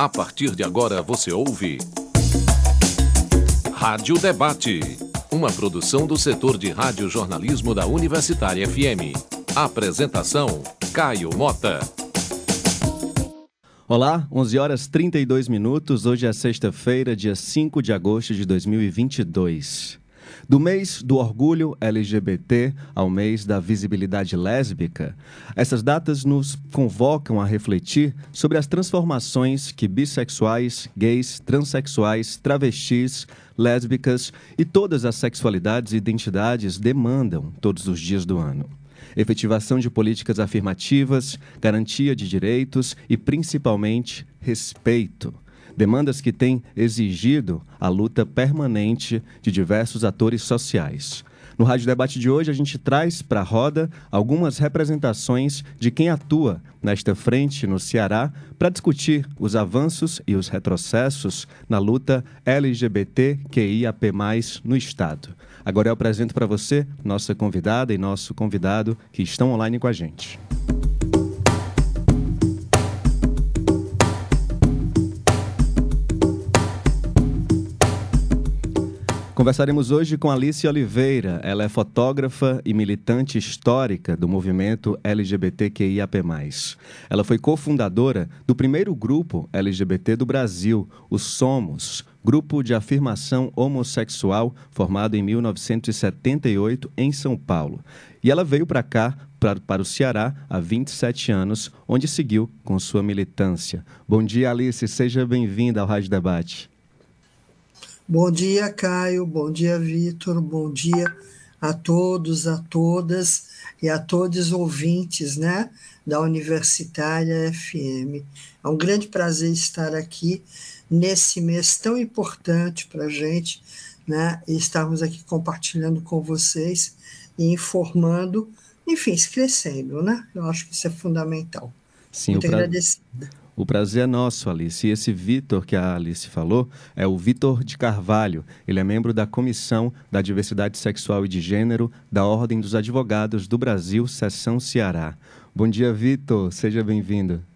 A partir de agora você ouve. Rádio Debate. Uma produção do setor de rádio-jornalismo da Universitária FM. Apresentação: Caio Mota. Olá, 11 horas 32 minutos. Hoje é sexta-feira, dia 5 de agosto de 2022. Do mês do orgulho LGBT ao mês da visibilidade lésbica, essas datas nos convocam a refletir sobre as transformações que bissexuais, gays, transexuais, travestis, lésbicas e todas as sexualidades e identidades demandam todos os dias do ano. Efetivação de políticas afirmativas, garantia de direitos e, principalmente, respeito demandas que têm exigido a luta permanente de diversos atores sociais. No Rádio Debate de hoje, a gente traz para a roda algumas representações de quem atua nesta frente no Ceará para discutir os avanços e os retrocessos na luta LGBTQIAP+, no Estado. Agora eu apresento para você nossa convidada e nosso convidado que estão online com a gente. Conversaremos hoje com Alice Oliveira. Ela é fotógrafa e militante histórica do movimento LGBTQIAP+. Ela foi cofundadora do primeiro grupo LGBT do Brasil, o Somos, grupo de afirmação homossexual formado em 1978 em São Paulo. E ela veio para cá, pra, para o Ceará, há 27 anos, onde seguiu com sua militância. Bom dia, Alice. Seja bem-vinda ao Rádio Debate. Bom dia, Caio. Bom dia, Vitor. Bom dia a todos, a todas e a todos os ouvintes, né, da Universitária FM. É um grande prazer estar aqui nesse mês tão importante para a gente, né, e estarmos aqui compartilhando com vocês e informando, enfim, crescendo, né? Eu acho que isso é fundamental. Sim, Muito pra... agradecida. O prazer é nosso, Alice. E esse Vitor que a Alice falou é o Vitor de Carvalho. Ele é membro da Comissão da Diversidade Sexual e de Gênero da Ordem dos Advogados do Brasil, Seção Ceará. Bom dia, Vitor. Seja bem-vindo.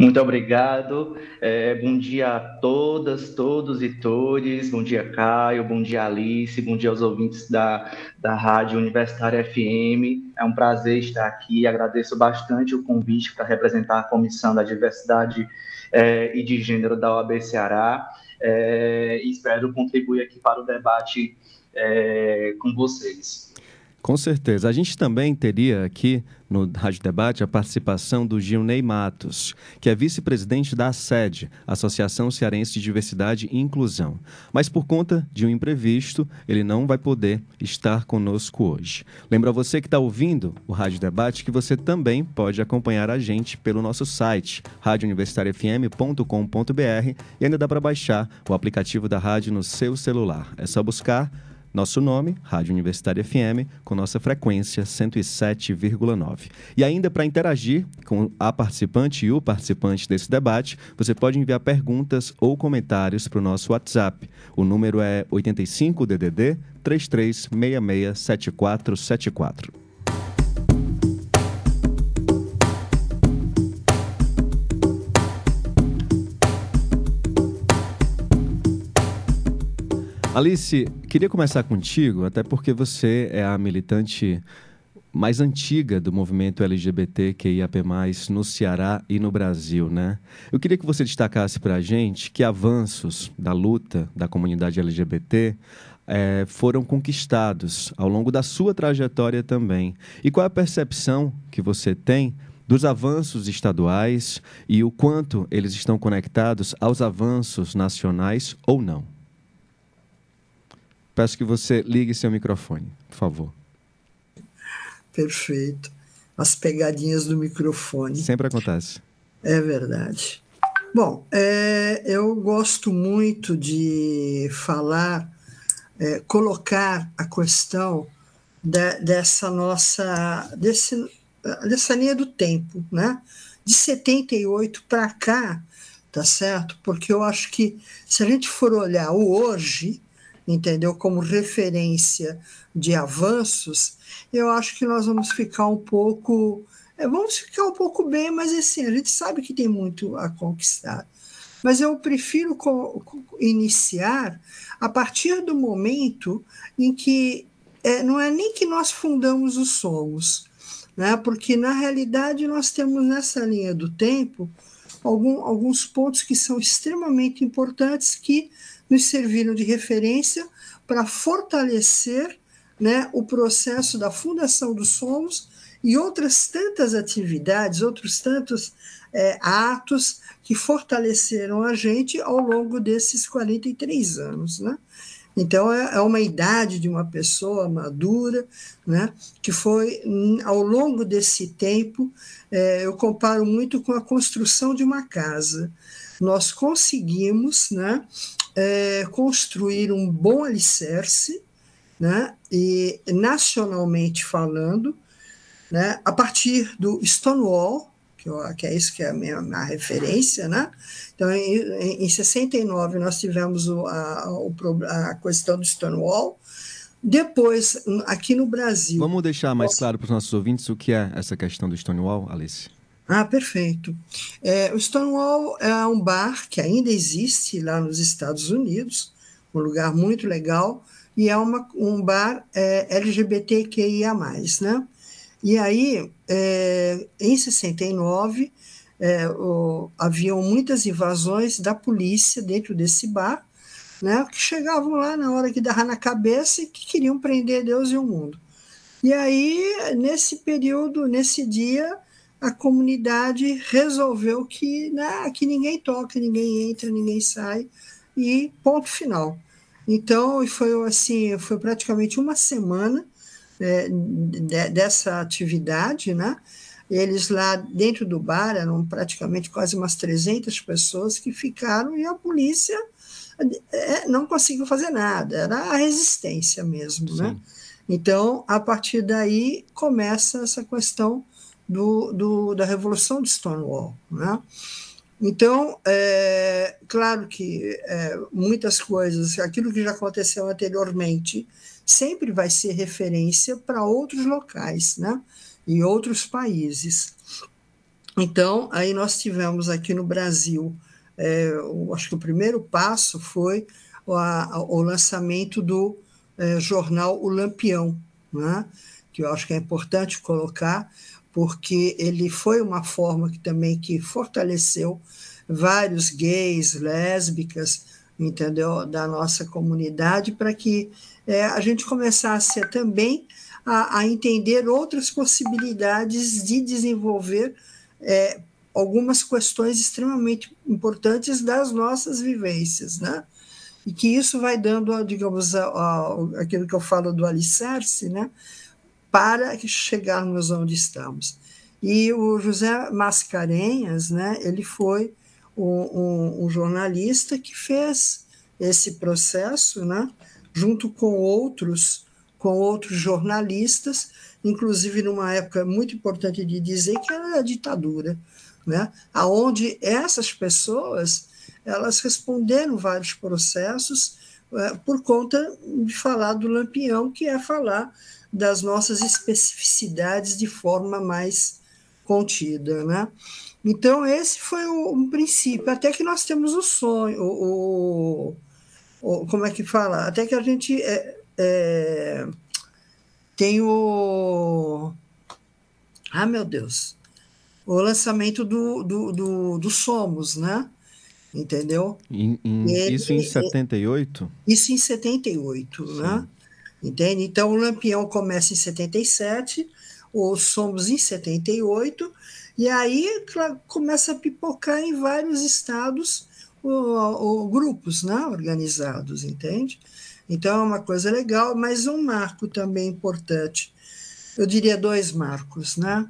Muito obrigado. É, bom dia a todas, todos e todes. Bom dia, Caio. Bom dia, Alice. Bom dia aos ouvintes da, da Rádio Universitária FM. É um prazer estar aqui. Agradeço bastante o convite para representar a Comissão da Diversidade é, e de Gênero da OAB Ceará. É, espero contribuir aqui para o debate é, com vocês. Com certeza. A gente também teria aqui no Rádio Debate a participação do Gilney Matos, que é vice-presidente da ASED, Associação Cearense de Diversidade e Inclusão. Mas por conta de um imprevisto, ele não vai poder estar conosco hoje. Lembra você que está ouvindo o Rádio Debate que você também pode acompanhar a gente pelo nosso site, radiouniversitariafm.com.br e ainda dá para baixar o aplicativo da rádio no seu celular. É só buscar nosso nome, Rádio Universitária FM, com nossa frequência 107,9. E ainda para interagir com a participante e o participante desse debate, você pode enviar perguntas ou comentários para o nosso WhatsApp. O número é 85 DDD 3366 Alice, queria começar contigo, até porque você é a militante mais antiga do movimento LGBTQIAP+, no Ceará e no Brasil, né? Eu queria que você destacasse para a gente que avanços da luta da comunidade LGBT é, foram conquistados ao longo da sua trajetória também. E qual é a percepção que você tem dos avanços estaduais e o quanto eles estão conectados aos avanços nacionais ou não? Peço que você ligue seu microfone, por favor. Perfeito. As pegadinhas do microfone. Sempre acontece. É verdade. Bom, é, eu gosto muito de falar, é, colocar a questão de, dessa nossa, desse, dessa linha do tempo, né? De 78 para cá, tá certo? Porque eu acho que se a gente for olhar o hoje, entendeu? Como referência de avanços, eu acho que nós vamos ficar um pouco é, vamos ficar um pouco bem, mas assim, a gente sabe que tem muito a conquistar. Mas eu prefiro iniciar a partir do momento em que é, não é nem que nós fundamos os Somos, né? porque na realidade nós temos nessa linha do tempo algum, alguns pontos que são extremamente importantes que nos serviram de referência para fortalecer né, o processo da fundação dos Somos e outras tantas atividades, outros tantos é, atos que fortaleceram a gente ao longo desses 43 anos. Né? Então, é, é uma idade de uma pessoa madura, né, que foi, ao longo desse tempo, é, eu comparo muito com a construção de uma casa. Nós conseguimos né, é, construir um bom alicerce, né, e nacionalmente falando, né, a partir do Stonewall, que, eu, que é isso que é a minha, minha referência, né? Então, em, em 69, nós tivemos o, a, a questão do Stonewall, depois, aqui no Brasil. Vamos deixar mais claro para os nossos ouvintes o que é essa questão do Stonewall, Alice. Ah, perfeito. É, o Stonewall é um bar que ainda existe lá nos Estados Unidos, um lugar muito legal, e é uma, um bar é, LGBTQIA, né? E aí, é, em 69, é, o, haviam muitas invasões da polícia dentro desse bar, né, que chegavam lá na hora que dava na cabeça e que queriam prender Deus e o mundo. E aí, nesse período, nesse dia, a comunidade resolveu que, né, que ninguém toca, ninguém entra, ninguém sai, e ponto final. Então, foi assim, foi praticamente uma semana é, de, dessa atividade, né? Eles lá dentro do bar eram praticamente quase umas 300 pessoas que ficaram e a polícia é, não conseguiu fazer nada, era a resistência mesmo, né? Então, a partir daí começa essa questão do, do, da revolução de Stonewall, né? Então, é claro que é, muitas coisas, aquilo que já aconteceu anteriormente, sempre vai ser referência para outros locais, né? E outros países. Então, aí nós tivemos aqui no Brasil, é, acho que o primeiro passo foi o, a, o lançamento do é, jornal O Lampião, né? que eu acho que é importante colocar, porque ele foi uma forma que também que fortaleceu vários gays, lésbicas, entendeu, da nossa comunidade, para que é, a gente começasse também a, a, entender outras possibilidades de desenvolver é, algumas questões extremamente importantes das nossas vivências, né? E que isso vai dando, digamos, a, a, aquilo que eu falo do alicerce, né? Para chegarmos onde estamos. E o José Mascarenhas, né? Ele foi um, um, um jornalista que fez esse processo, né? junto com outros, com outros jornalistas, inclusive numa época muito importante de dizer que era a ditadura, né? Aonde essas pessoas elas responderam vários processos é, por conta de falar do lampião, que é falar das nossas especificidades de forma mais contida, né? Então esse foi o, um princípio, até que nós temos o sonho, o, o como é que fala? Até que a gente é, é, tem o. Ah, meu Deus! O lançamento do, do, do, do Somos, né? Entendeu? Em, em, Ele, isso em 78? Isso em 78, Sim. né? Entende? Então, o Lampião começa em 77, o Somos em 78, e aí começa a pipocar em vários estados o, grupos né, organizados, entende? Então é uma coisa legal, mas um marco também importante. Eu diria dois marcos, né?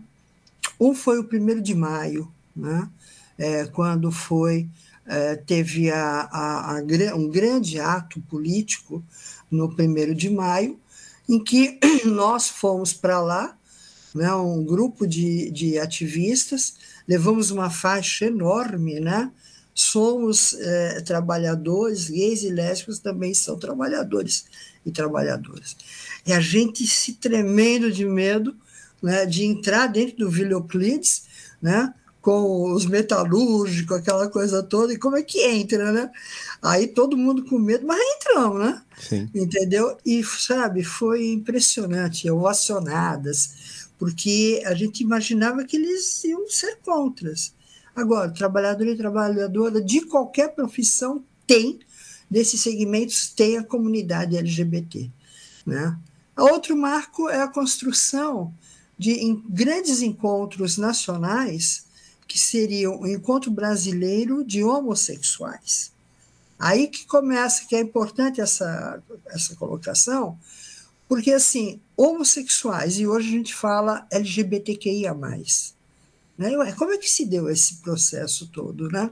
Um foi o primeiro de maio, né? É, quando foi é, teve a, a, a, um grande ato político no primeiro de maio, em que nós fomos para lá, né, um grupo de, de ativistas, levamos uma faixa enorme, né, somos é, trabalhadores, gays e lésbicas também são trabalhadores e trabalhadoras. E a gente se tremendo de medo, né, de entrar dentro do Vila Euclides, né, com os metalúrgicos, aquela coisa toda, e como é que entra, né? Aí todo mundo com medo, mas entramos, né? Sim. Entendeu? E, sabe, foi impressionante, ovacionadas, porque a gente imaginava que eles iam ser contras. Agora, trabalhador e trabalhadora de qualquer profissão tem, desses segmentos, tem a comunidade LGBT, né? Outro marco é a construção de grandes encontros nacionais que seria o encontro brasileiro de homossexuais. Aí que começa, que é importante essa, essa colocação, porque, assim, homossexuais, e hoje a gente fala LGBTQIA+. Né? Como é que se deu esse processo todo, né?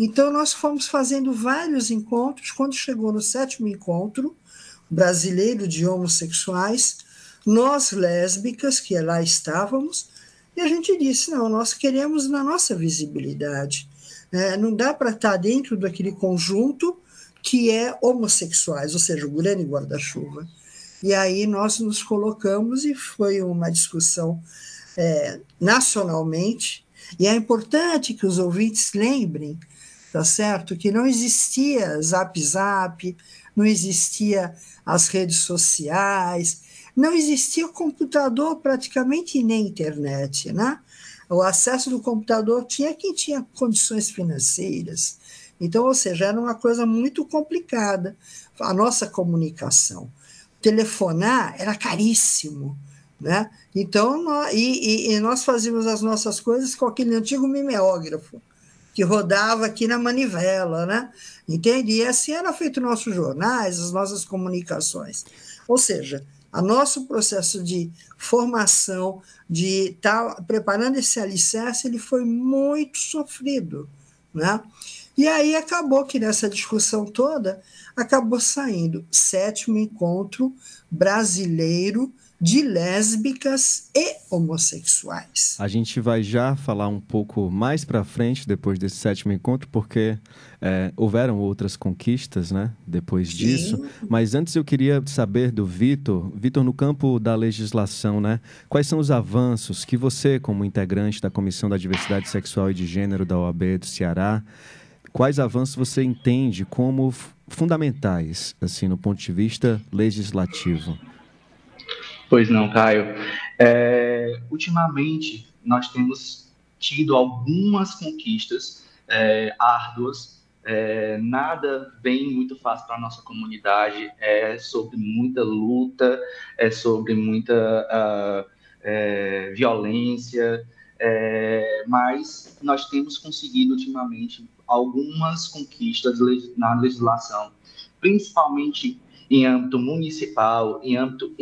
Então, nós fomos fazendo vários encontros. Quando chegou no sétimo encontro brasileiro de homossexuais, nós lésbicas, que lá estávamos, e a gente disse: não, nós queremos na nossa visibilidade. Né? Não dá para estar tá dentro daquele conjunto que é homossexuais, ou seja, o grande guarda-chuva. E aí nós nos colocamos e foi uma discussão é, nacionalmente. E é importante que os ouvintes lembrem, tá certo, que não existia Zap Zap, não existia as redes sociais, não existia computador praticamente nem internet, né? O acesso do computador tinha quem tinha condições financeiras. Então, ou seja, era uma coisa muito complicada a nossa comunicação. Telefonar era caríssimo, né? Então, nós, e, e, nós fazíamos as nossas coisas com aquele antigo mimeógrafo que rodava aqui na manivela, né? Entende? E assim era feito nossos jornais, as nossas comunicações. Ou seja, a nosso processo de formação, de estar tá preparando esse alicerce, ele foi muito sofrido. Né? E aí acabou que nessa discussão toda, acabou saindo sétimo encontro brasileiro de lésbicas e homossexuais. A gente vai já falar um pouco mais para frente depois desse sétimo encontro, porque é, houveram outras conquistas, né? Depois Sim. disso. Mas antes eu queria saber do Vitor, Vitor, no campo da legislação, né? Quais são os avanços que você, como integrante da Comissão da Diversidade Sexual e de Gênero da OAB do Ceará, quais avanços você entende como fundamentais, assim, no ponto de vista legislativo? Pois não, Caio. É, ultimamente, nós temos tido algumas conquistas é, árduas. É, nada vem muito fácil para a nossa comunidade. É sobre muita luta, é sobre muita uh, violência. É, mas nós temos conseguido ultimamente algumas conquistas na legislação, principalmente em âmbito municipal, em âmbito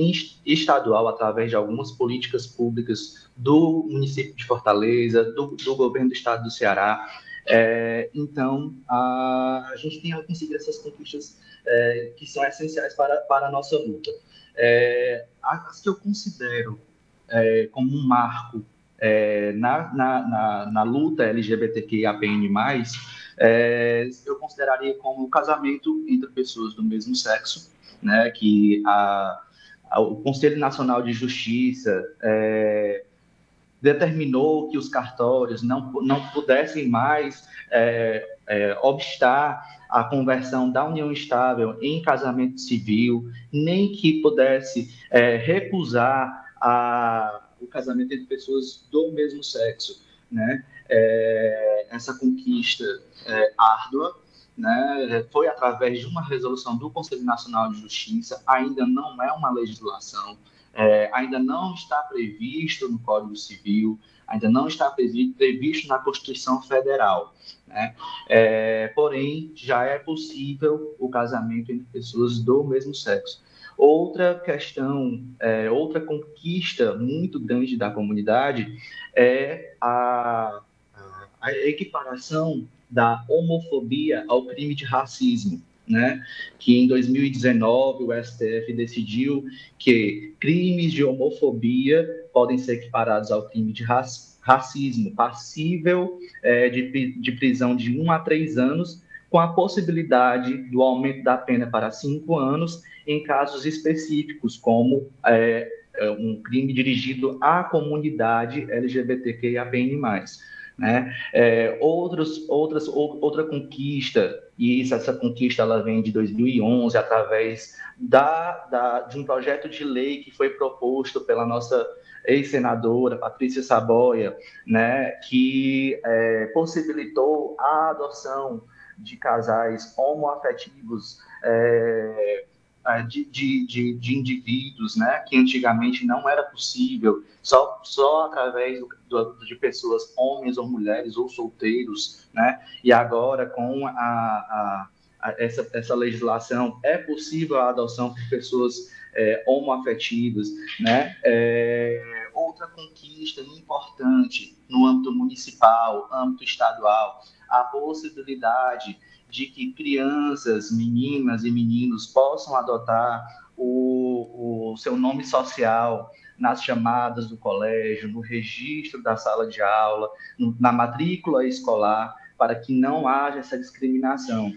estadual, através de algumas políticas públicas do município de Fortaleza, do, do governo do estado do Ceará. É, então, a, a, gente tem conseguido essas conquistas é, que são essenciais para, para a nossa luta. É, as que eu considero é, como um marco é, na, na, na, na, luta LGBTQIAPN+, é, eu consideraria como o casamento entre pessoas do mesmo sexo, né, que a, a, o Conselho Nacional de Justiça é, determinou que os cartórios não, não pudessem mais é, é, obstar a conversão da união estável em casamento civil, nem que pudesse é, recusar a, o casamento entre pessoas do mesmo sexo. Né? É, essa conquista é, árdua né, foi através de uma resolução do Conselho Nacional de Justiça, ainda não é uma legislação, é, ainda não está previsto no Código Civil, ainda não está previsto na Constituição Federal. Né? É, porém, já é possível o casamento entre pessoas do mesmo sexo. Outra questão, é, outra conquista muito grande da comunidade é a, a equiparação da homofobia ao crime de racismo, né? Que em 2019 o STF decidiu que crimes de homofobia podem ser equiparados ao crime de racismo, passível é, de, de prisão de um a três anos, com a possibilidade do aumento da pena para cinco anos em casos específicos, como é, um crime dirigido à comunidade LGBTQIAPN+. Né? É, outros, outras, outra conquista, e isso, essa conquista ela vem de 2011, através da, da, de um projeto de lei que foi proposto pela nossa ex-senadora Patrícia Saboia, né, que é, possibilitou a adoção de casais homoafetivos é, de, de, de, de, indivíduos, né, que antigamente não era possível, só, só através do, do, de pessoas, homens ou mulheres ou solteiros, né, e agora com a, a, a essa, essa legislação é possível a adoção por pessoas é, homoafetivas, né, é, outra conquista importante no âmbito municipal, âmbito estadual, a possibilidade de que crianças, meninas e meninos possam adotar o, o seu nome social nas chamadas do colégio, no registro da sala de aula, no, na matrícula escolar, para que não haja essa discriminação.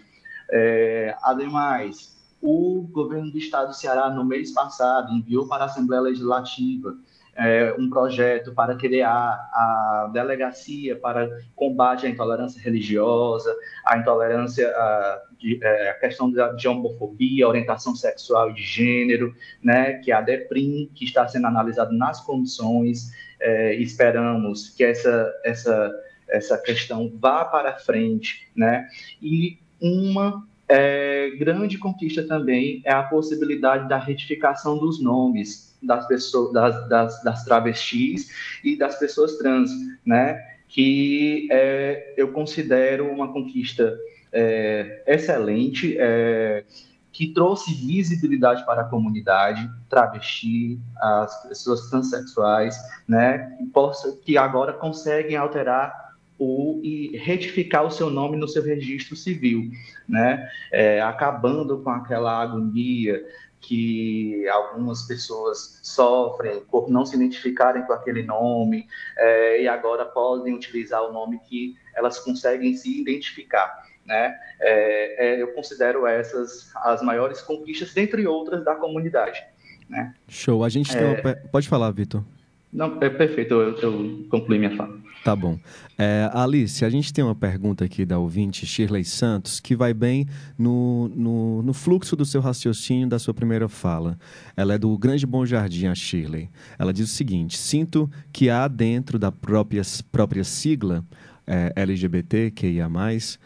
É, ademais, o governo do estado do Ceará, no mês passado, enviou para a Assembleia Legislativa é, um projeto para criar a delegacia para combate à intolerância religiosa, à intolerância, a, de, é, a questão de, homofobia, orientação sexual e de gênero, né, que é a DEPRIM, que está sendo analisado nas comissões, é, esperamos que essa, essa, essa questão vá para frente, né, e uma é, grande conquista também é a possibilidade da retificação dos nomes, das pessoas, das, das, das travestis e das pessoas trans, né? Que é, eu considero uma conquista é, excelente, é, que trouxe visibilidade para a comunidade travesti, as pessoas transexuais, né? Que, possa, que agora conseguem alterar o, e retificar o seu nome no seu registro civil, né? É, acabando com aquela agonia que algumas pessoas sofrem por não se identificarem com aquele nome é, e agora podem utilizar o nome que elas conseguem se identificar. Né? É, é, eu considero essas as maiores conquistas, dentre outras, da comunidade. Né? Show. A gente tem uma... É. Pode falar, Vitor. Não, é perfeito, eu, eu concluí minha fala. Tá bom. É, Alice, a gente tem uma pergunta aqui da ouvinte Shirley Santos que vai bem no, no, no, fluxo do seu raciocínio da sua primeira fala. Ela é do Grande Bom Jardim, a Shirley. Ela diz o seguinte: sinto que há dentro da própria, própria sigla é, LGBT, que ia mais,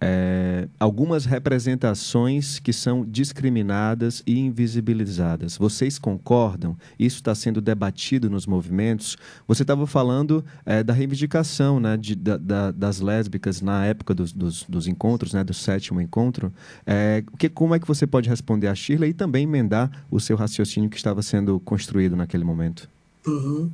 é, algumas representações que são discriminadas e invisibilizadas. Vocês concordam? Isso está sendo debatido nos movimentos? Você estava falando é, da reivindicação né, de, da, da, das lésbicas na época dos, dos, dos, encontros, né, do sétimo encontro. É, que, como é que você pode responder a Shirley e também emendar o seu raciocínio que estava sendo construído naquele momento? Uhum.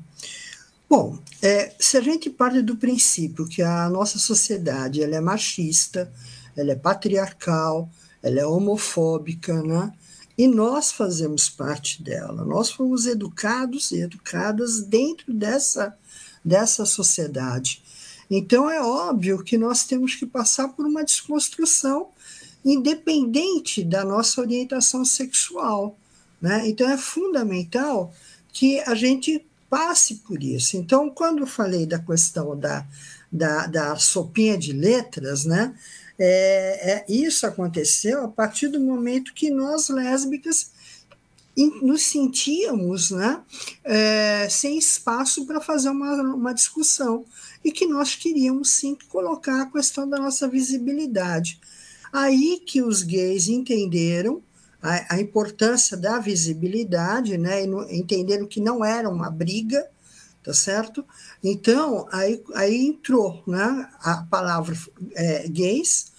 Bom, é, se a gente parte do princípio que a nossa sociedade ela é machista, ela é patriarcal, ela é homofóbica, né? E nós fazemos parte dela. Nós fomos educados e educadas dentro dessa, dessa sociedade. Então é óbvio que nós temos que passar por uma desconstrução independente da nossa orientação sexual. Né? Então é fundamental que a gente passe por isso. Então, quando eu falei da questão da, da, da sopinha de letras, né, é, é, isso aconteceu a partir do momento que nós, lésbicas, nos sentíamos né, é, sem espaço para fazer uma, uma discussão e que nós queríamos sim colocar a questão da nossa visibilidade. Aí que os gays entenderam a, a importância da visibilidade, né, no, entenderam que não era uma briga, tá certo? Então, aí, aí entrou né, a palavra é, gays,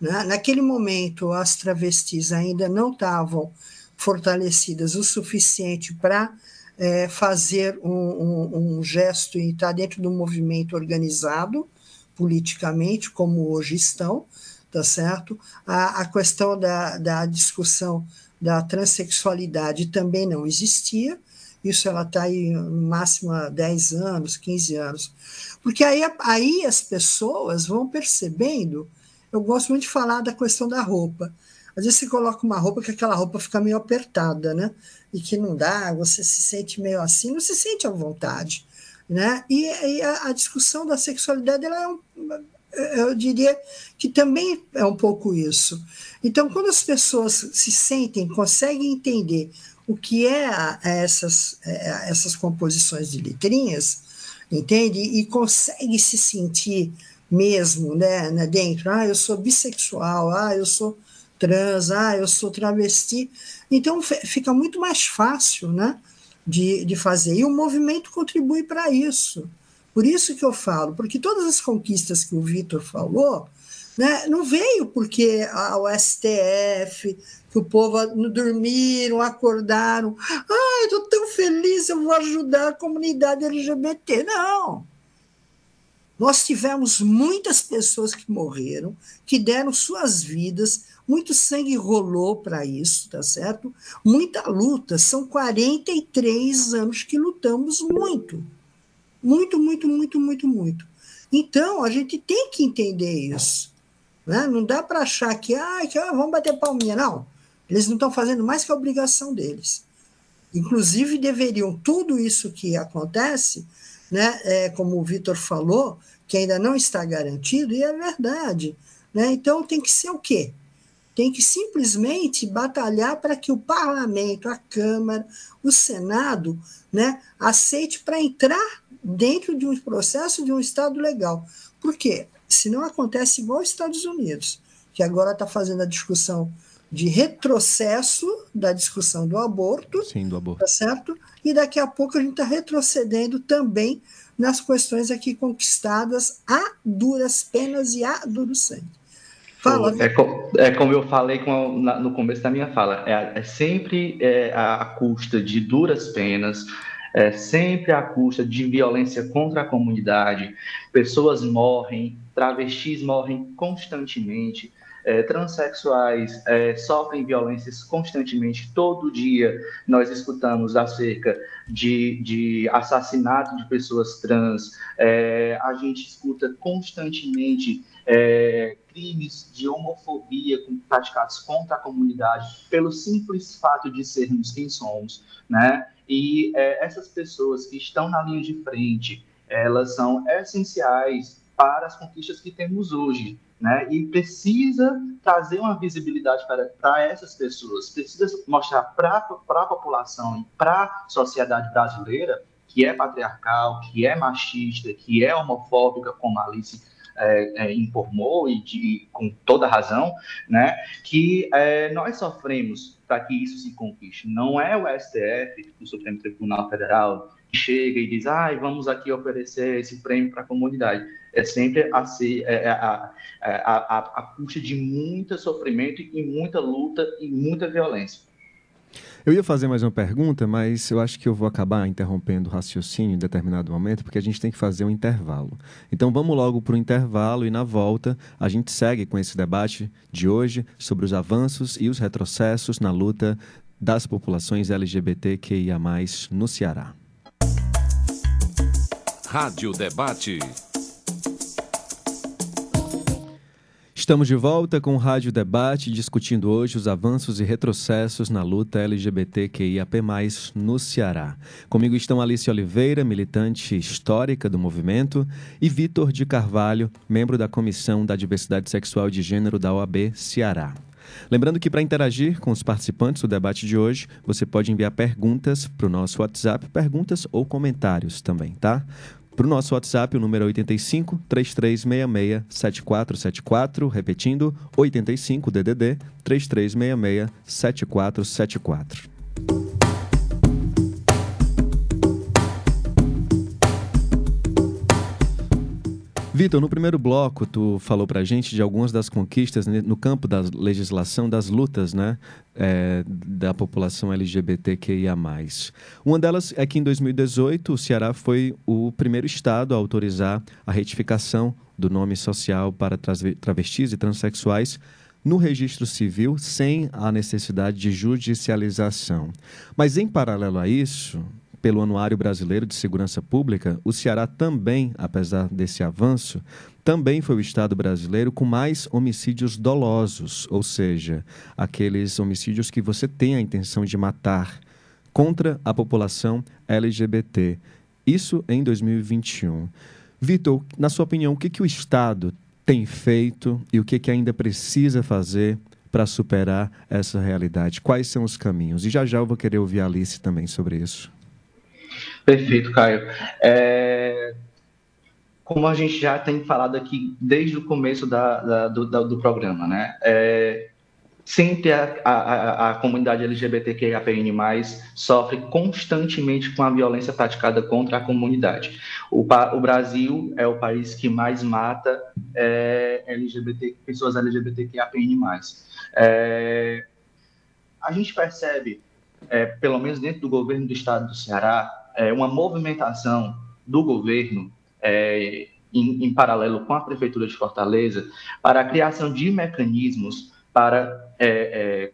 né? naquele momento as travestis ainda não estavam fortalecidas o suficiente para é, fazer um, um, um, gesto e estar dentro do movimento organizado politicamente, como hoje estão, tá certo? A, a questão da, da discussão da transexualidade também não existia, isso ela está aí no máximo há 10 anos, 15 anos. Porque aí, aí as pessoas vão percebendo, eu gosto muito de falar da questão da roupa, Às vezes você coloca uma roupa que aquela roupa fica meio apertada, né? E que não dá, você se sente meio assim, não se sente à vontade, né? E, e a, a, discussão da sexualidade, ela é um, eu diria que também é um pouco isso. Então, quando as pessoas se sentem, conseguem entender o que é essas, é, essas composições de letrinhas, entende? E consegue se sentir mesmo né, né, dentro. Ah, eu sou bissexual, ah, eu sou trans, ah, eu sou travesti. Então fica muito mais fácil né, de, de fazer. E o movimento contribui para isso. Por isso que eu falo, porque todas as conquistas que o Vitor falou, né, não veio porque o STF, que o povo dormiram, acordaram, ah, estou tão feliz, eu vou ajudar a comunidade LGBT. Não. Nós tivemos muitas pessoas que morreram, que deram suas vidas, muito sangue rolou para isso, tá certo? Muita luta, são 43 anos que lutamos muito. Muito, muito, muito, muito, muito. Então, a gente tem que entender isso. Né? Não dá para achar que, ah, que ah, vamos bater palminha. Não. Eles não estão fazendo mais que a obrigação deles. Inclusive, deveriam, tudo isso que acontece, né, é, como o Vitor falou, que ainda não está garantido, e é verdade. Né? Então, tem que ser o quê? Tem que simplesmente batalhar para que o parlamento, a Câmara, o Senado, né, aceite para entrar dentro de um processo de um Estado legal. Por quê? Se não acontece igual aos Estados Unidos, que agora está fazendo a discussão de retrocesso da discussão do aborto. Sim, do aborto. Tá certo? E daqui a pouco a gente está retrocedendo também nas questões aqui conquistadas a duras penas e a duro sangue. Fala. É, é como eu falei com, na, no começo da minha fala, é, é sempre é, a custa de duras penas, é sempre a custa de violência contra a comunidade. Pessoas morrem, travestis morrem constantemente, é, transexuais é, sofrem violências constantemente. Todo dia nós escutamos acerca de, de assassinato de pessoas trans, é, a gente escuta constantemente é, crimes de homofobia praticados contra a comunidade pelo simples fato de sermos quem somos, né? E é, essas pessoas que estão na linha de frente, elas são essenciais para as conquistas que temos hoje, né? E precisa trazer uma visibilidade para, para essas pessoas, precisa mostrar para a população e para a sociedade brasileira que é patriarcal, que é machista, que é homofóbica, como a Alice é, é, informou e de, com toda razão, né, que é, nós sofremos para que isso se conquiste. Não é o STF, o Supremo Tribunal Federal, que chega e diz, ah, vamos aqui oferecer esse prêmio para a comunidade. É sempre a, ser, é, é a, a, a, a custa de muito sofrimento e muita luta e muita violência. Eu ia fazer mais uma pergunta, mas eu acho que eu vou acabar interrompendo o raciocínio em determinado momento, porque a gente tem que fazer um intervalo. Então vamos logo para o intervalo e na volta a gente segue com esse debate de hoje sobre os avanços e os retrocessos na luta das populações LGBTQIA, no Ceará. Rádio Debate. Estamos de volta com o Rádio Debate, discutindo hoje os avanços e retrocessos na luta LGBTQIAP+, no Ceará. Comigo estão Alice Oliveira, militante histórica do movimento, e Vitor de Carvalho, membro da Comissão da Diversidade Sexual e de Gênero da OAB Ceará. Lembrando que para interagir com os participantes do debate de hoje, você pode enviar perguntas para o nosso WhatsApp, perguntas ou comentários também, tá? Para o nosso WhatsApp, o número é 85 3366 7474, repetindo, 85 DDD 3366 7474. Vitor, no primeiro bloco, tu falou para a gente de algumas das conquistas no campo da legislação, das lutas né, é, da população LGBTQIA. Uma delas é que em 2018 o Ceará foi o primeiro estado a autorizar a retificação do nome social para travestis e transexuais no registro civil sem a necessidade de judicialização. Mas, em paralelo a isso, pelo Anuário Brasileiro de Segurança Pública, o Ceará também, apesar desse avanço, também foi o estado brasileiro com mais homicídios dolosos, ou seja, aqueles homicídios que você tem a intenção de matar contra a população LGBT. Isso em 2021. Vitor, na sua opinião, o que, que o Estado tem feito e o que, que ainda precisa fazer para superar essa realidade? Quais são os caminhos? E já já eu vou querer ouvir a Alice também sobre isso. Perfeito, Caio. É... Como a gente já tem falado aqui desde o começo da, da, do, da, do, programa, né? É... Sempre a, a, a comunidade LGBTQIAPN+, sofre constantemente com a violência praticada contra a comunidade. O, o Brasil é o país que mais mata é, LGBT, pessoas LGBTQIAPN+. É, a gente percebe, é, pelo menos dentro do governo do estado do Ceará, é, uma movimentação do governo é, em, em, paralelo com a prefeitura de Fortaleza para a criação de mecanismos para é, é,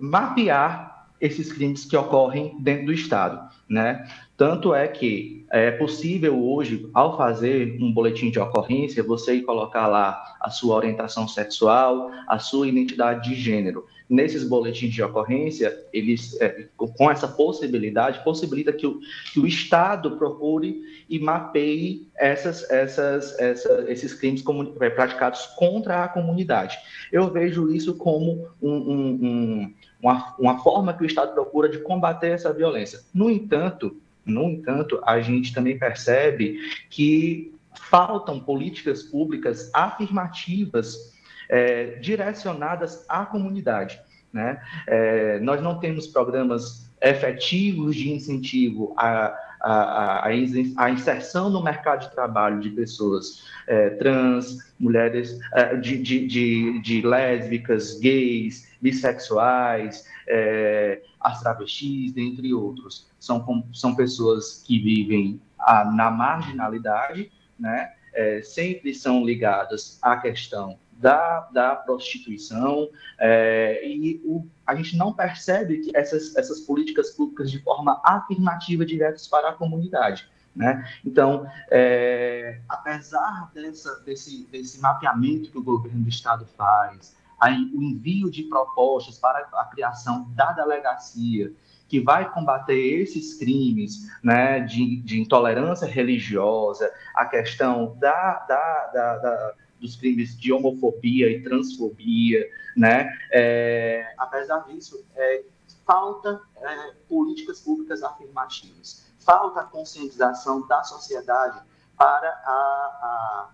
mapear esses crimes que ocorrem dentro do estado, né? Tanto é que é possível hoje, ao fazer um boletim de ocorrência, você colocar lá a sua orientação sexual, a sua identidade de gênero. Nesses boletins de ocorrência, eles, é, com essa possibilidade, possibilita que o, que o Estado procure e mapeie essas, essas, essa, esses crimes é, praticados contra a comunidade. Eu vejo isso como um, um, um, uma, uma forma que o Estado procura de combater essa violência. No entanto, no entanto, a gente também percebe que faltam políticas públicas afirmativas é, direcionadas à comunidade. Né? É, nós não temos programas efetivos de incentivo à, inserção no mercado de trabalho de pessoas é, trans, mulheres, é, de, de, de, de, lésbicas, gays, bissexuais, é, as travestis, dentre outros. São, são pessoas que vivem a, na marginalidade, né? É, sempre são ligadas à questão da, da prostituição, é, e o, a gente não percebe que essas, essas políticas públicas de forma afirmativa diretas para a comunidade. Né? Então, é, apesar dessa, desse, desse mapeamento que o governo do Estado faz, o envio de propostas para a criação da delegacia, que vai combater esses crimes né, de, de intolerância religiosa, a questão da, da, da, da dos crimes de homofobia e transfobia, né? É, apesar disso, é, falta é, políticas públicas afirmativas, falta conscientização da sociedade para a, a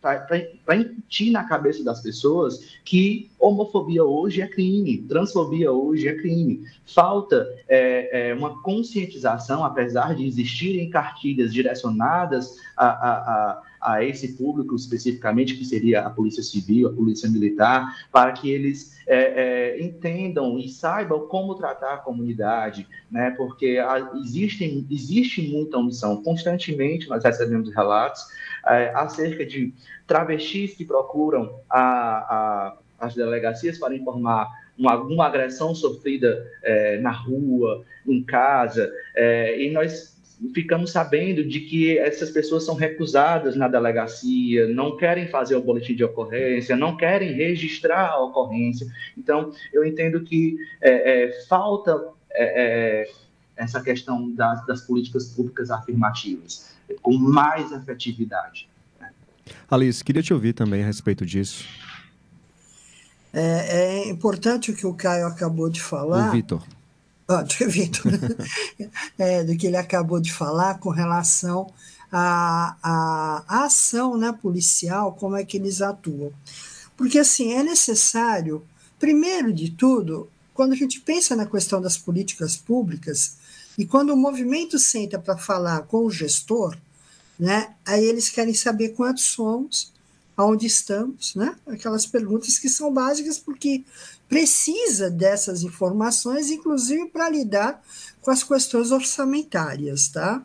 para incutir na cabeça das pessoas que homofobia hoje é crime, transfobia hoje é crime. Falta é, é, uma conscientização, apesar de existirem cartilhas direcionadas a, a a esse público especificamente, que seria a Polícia Civil, a Polícia Militar, para que eles é, é, entendam e saibam como tratar a comunidade, né? porque a, existe, existe muita omissão. Constantemente nós recebemos relatos é, acerca de travestis que procuram a, a, as delegacias para informar uma, alguma agressão sofrida é, na rua, em casa, é, e nós ficamos sabendo de que essas pessoas são recusadas na delegacia, não querem fazer o boletim de ocorrência, não querem registrar a ocorrência. Então, eu entendo que é, é, falta é, é essa questão das, das, políticas públicas afirmativas, com mais efetividade. Né? Alice, queria te ouvir também a respeito disso. É, é importante o que o Caio acabou de falar. O Vitor é, do que ele acabou de falar com relação à, à, à ação né, policial, como é que eles atuam. Porque, assim, é necessário, primeiro de tudo, quando a gente pensa na questão das políticas públicas, e quando o movimento senta para falar com o gestor, né, aí eles querem saber quantos somos, aonde estamos, né? Aquelas perguntas que são básicas porque precisa dessas informações, inclusive para lidar com as questões orçamentárias, tá?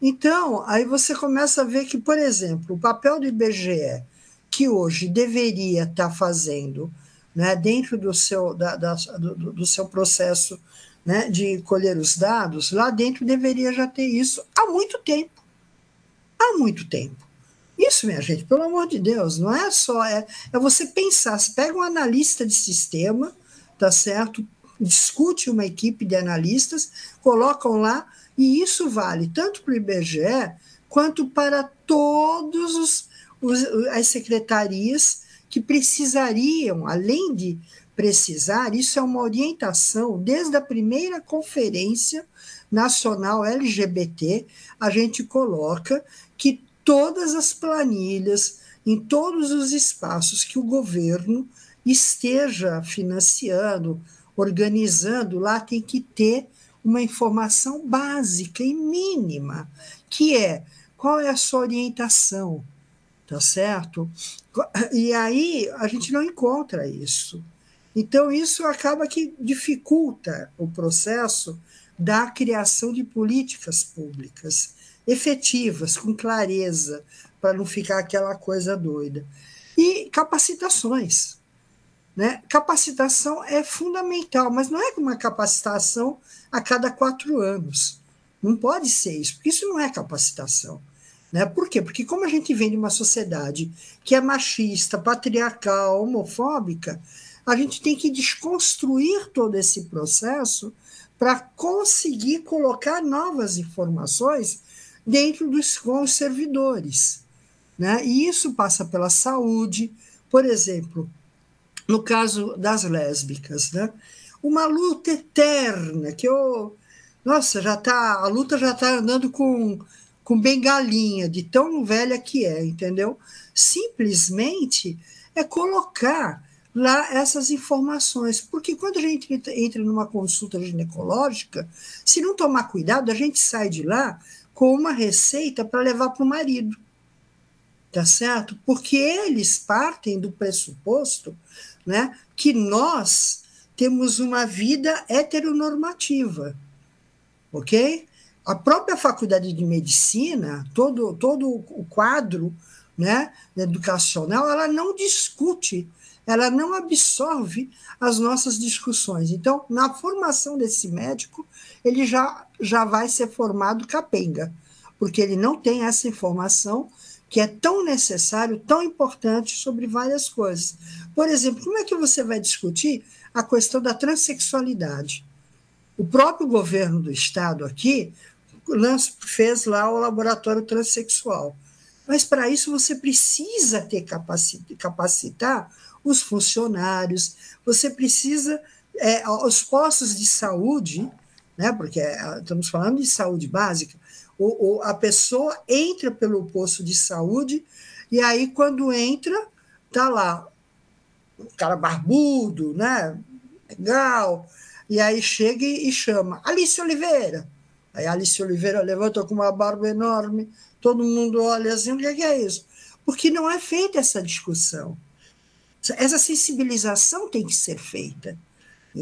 Então, aí você começa a ver que, por exemplo, o papel do IBGE, que hoje deveria estar tá fazendo, né, dentro do seu, da, da, do, do, seu processo né, de colher os dados, lá dentro deveria já ter isso há muito tempo. Há muito tempo. Isso, minha gente, pelo amor de Deus, não é só. É, é você pensar. Você pega um analista de sistema, tá certo? Discute uma equipe de analistas, colocam lá, e isso vale tanto para o IBGE quanto para todos os, os, as secretarias que precisariam, além de precisar, isso é uma orientação desde a primeira conferência nacional LGBT, a gente coloca que todas as planilhas, em todos os espaços que o governo esteja financiando, organizando, lá tem que ter uma informação básica e mínima, que é qual é a sua orientação, tá certo? E aí a gente não encontra isso. Então, isso acaba que dificulta o processo da criação de políticas públicas efetivas, com clareza, para não ficar aquela coisa doida. E capacitações. Né? Capacitação é fundamental, mas não é uma capacitação a cada quatro anos. Não pode ser isso, porque isso não é capacitação. Né? Por quê? Porque, como a gente vem de uma sociedade que é machista, patriarcal, homofóbica, a gente tem que desconstruir todo esse processo para conseguir colocar novas informações dentro dos servidores. Né? E isso passa pela saúde, por exemplo, no caso das lésbicas, né? uma luta eterna que eu. Nossa, já tá, a luta já está andando com, com bengalinha, de tão velha que é, entendeu? Simplesmente é colocar lá essas informações. Porque quando a gente entra numa consulta ginecológica, se não tomar cuidado, a gente sai de lá com uma receita para levar para o marido. Tá certo? Porque eles partem do pressuposto né, que nós temos uma vida heteronormativa. Ok? A própria faculdade de medicina, todo, todo o quadro né, educacional, ela não discute ela não absorve as nossas discussões. Então, na formação desse médico, ele já, já vai ser formado capenga, porque ele não tem essa informação que é tão necessário, tão importante sobre várias coisas. Por exemplo, como é que você vai discutir a questão da transexualidade? O próprio governo do estado aqui fez lá o laboratório transexual. Mas para isso você precisa ter capacitar os funcionários, você precisa, é, os postos de saúde, né, porque é, estamos falando de saúde básica, o, o, a pessoa entra pelo posto de saúde e aí quando entra, tá lá um cara barbudo, né, legal, e aí chega e chama Alice Oliveira. Aí Alice Oliveira levanta com uma barba enorme, todo mundo olha assim, o que é isso? Porque não é feita essa discussão. Essa sensibilização tem que ser feita,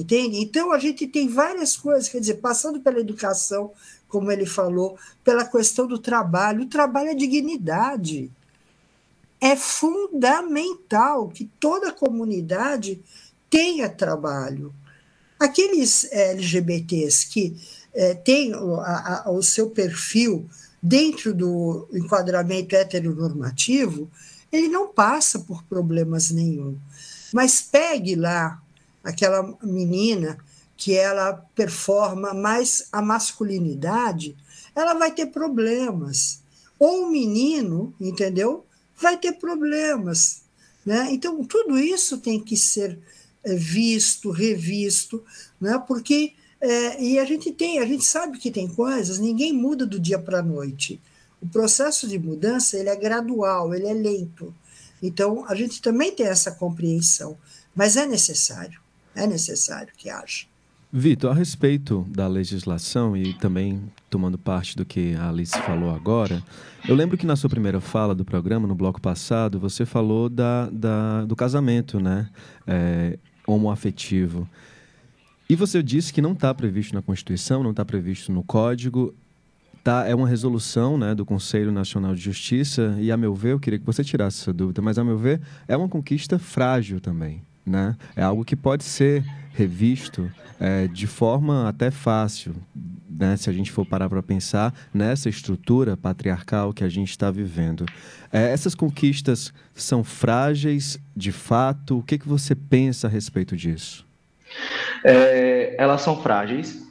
entende? Então, a gente tem várias coisas, quer dizer, passando pela educação, como ele falou, pela questão do trabalho. O trabalho é dignidade. É fundamental que toda comunidade tenha trabalho. Aqueles LGBTs que é, têm o, a, o seu perfil dentro do enquadramento heteronormativo, ele não passa por problemas nenhum. Mas pegue lá aquela menina que ela performa mais a masculinidade, ela vai ter problemas. Ou o menino, entendeu? Vai ter problemas. Né? Então, tudo isso tem que ser é, visto, revisto, né? porque é, e a gente tem, a gente sabe que tem coisas, ninguém muda do dia para a noite. O processo de mudança ele é gradual, ele é lento. Então, a gente também tem essa compreensão, mas é necessário, é necessário que haja. Vitor, a respeito da legislação e também tomando parte do que a Alice falou agora, eu lembro que na sua primeira fala do programa, no bloco passado, você falou da, da do casamento, né? É, homoafetivo. E você disse que não está previsto na Constituição, não está previsto no Código tá, é uma resolução né, do Conselho Nacional de Justiça, e a meu ver, eu queria que você tirasse essa dúvida, mas a meu ver, é uma conquista frágil também. Né? É algo que pode ser revisto é, de forma até fácil, né, se a gente for parar para pensar nessa estrutura patriarcal que a gente está vivendo. É, essas conquistas são frágeis de fato? O que, que você pensa a respeito disso? É, elas são frágeis,